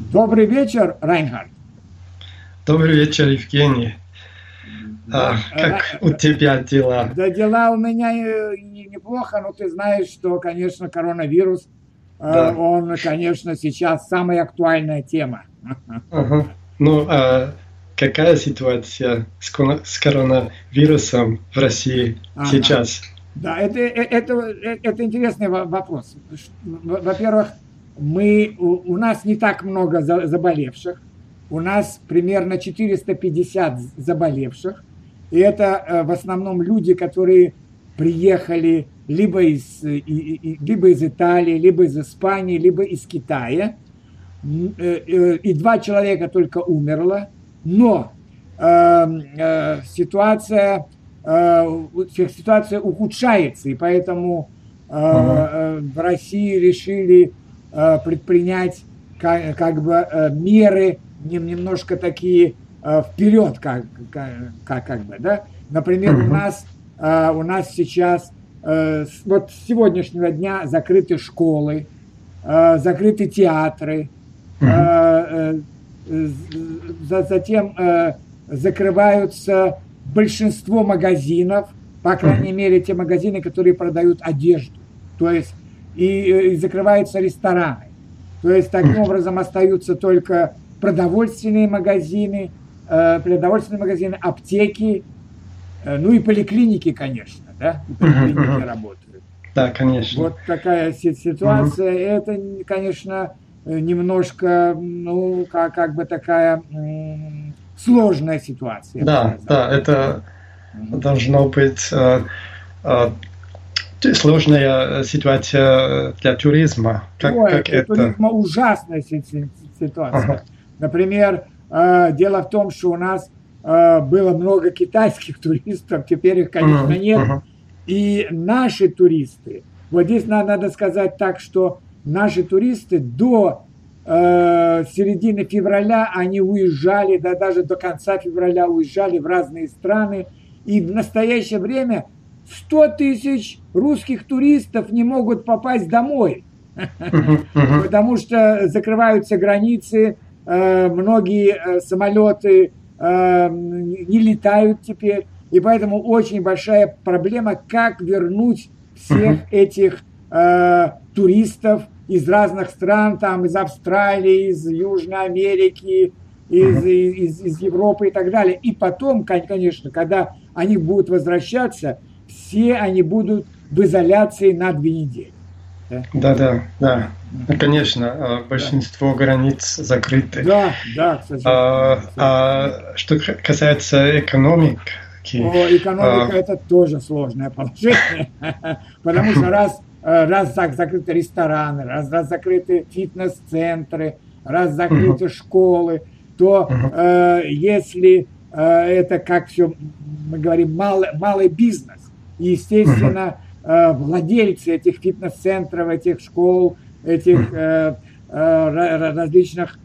Добрый вечер, Райнхард. Добрый вечер, Евгений. А, как у тебя дела? Да дела у меня э, неплохо, но ты знаешь, что, конечно, коронавирус, э, да. он, конечно, сейчас самая актуальная тема. Ага. Ну, а какая ситуация с, коронавирусом в России ага. сейчас? Да, это, э, это, это интересный вопрос. Во-первых, мы, у, у нас не так много заболевших. У нас примерно 450 заболевших. И это э, в основном люди, которые приехали либо из, либо из Италии, либо из Испании, либо из Китая. Э, э, и два человека только умерло. Но э, ситуация, э, ситуация ухудшается, и поэтому э, в России решили Э, предпринять как, как бы э, меры немножко такие э, вперед, как, как, как бы, да. Например, у нас, у нас сейчас вот с сегодняшнего дня закрыты школы, закрыты театры, затем закрываются большинство магазинов, по крайней мере, те магазины, которые продают одежду. То есть и, и закрываются рестораны. То есть таким образом остаются только продовольственные магазины, э, продовольственные магазины, аптеки, э, ну и поликлиники, конечно, да, и поликлиники работают. Да, конечно. Вот такая ситуация. Угу. Это, конечно, немножко, ну, как, как бы такая м- сложная ситуация. Да, да, это должно быть э, э, сложная ситуация для туризма. Как, Ой, как это? туризма ужасная ситуация. Ага. Например, э, дело в том, что у нас э, было много китайских туристов, теперь их, конечно, нет. Ага. И наши туристы, вот здесь надо, надо сказать так, что наши туристы до э, середины февраля они уезжали, да даже до конца февраля уезжали в разные страны. И в настоящее время 100 тысяч русских туристов не могут попасть домой, потому что закрываются границы, э, многие э, самолеты э, не летают теперь, и поэтому очень большая проблема, как вернуть всех этих туристов из разных стран, там из Австралии, из Южной Америки, из, из, из Европы и так далее. И потом, конечно, когда они будут возвращаться, все они будут в изоляции на две недели. Да, да, да. Ну, конечно, а, большинство да. границ закрыты. Да, да, к А, а что касается экономики, О, экономика а... это тоже сложное положение, потому что раз, э, раз закрыты рестораны, раз, раз закрыты фитнес-центры, раз закрыты uh-huh. школы, то uh-huh. э, если э, это, как все мы говорим, малый, малый бизнес, и, естественно, э, владельцы этих фитнес-центров, этих школ, этих э, э, различных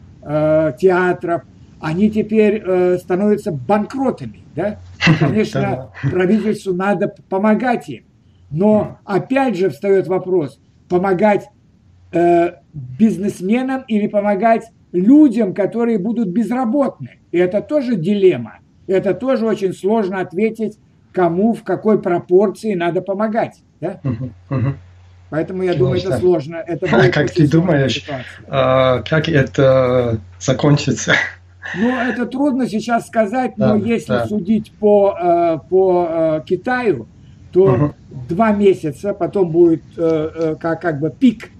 театров, они теперь становятся банкротами. Да? конечно, правительству надо помогать им. Но опять же встает вопрос, помогать бизнесменам или помогать людям, которые будут безработны. И это тоже дилемма. Это тоже очень сложно ответить кому в какой пропорции надо помогать. Да? Угу, угу. Поэтому я думаю, это сложно. Это а как ты думаешь, а, как это закончится? Ну, это трудно сейчас сказать, но да, если да. судить по, э, по э, Китаю, то угу. два месяца, потом будет э, как, как бы пик,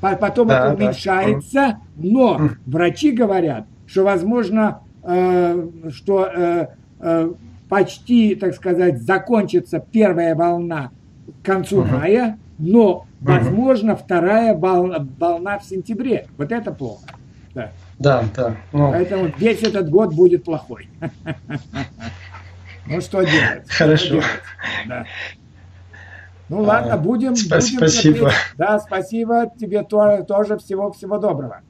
потом да, это уменьшается, да. но врачи говорят, что возможно, что почти, так сказать, закончится первая волна к концу uh-huh. мая, но, возможно, uh-huh. вторая волна, волна в сентябре. Вот это плохо. Да, да. да. Ну... Поэтому весь этот год будет плохой. Ну, что делать? Хорошо. Ну ладно, будем. Спасибо. Да, спасибо тебе тоже всего всего доброго.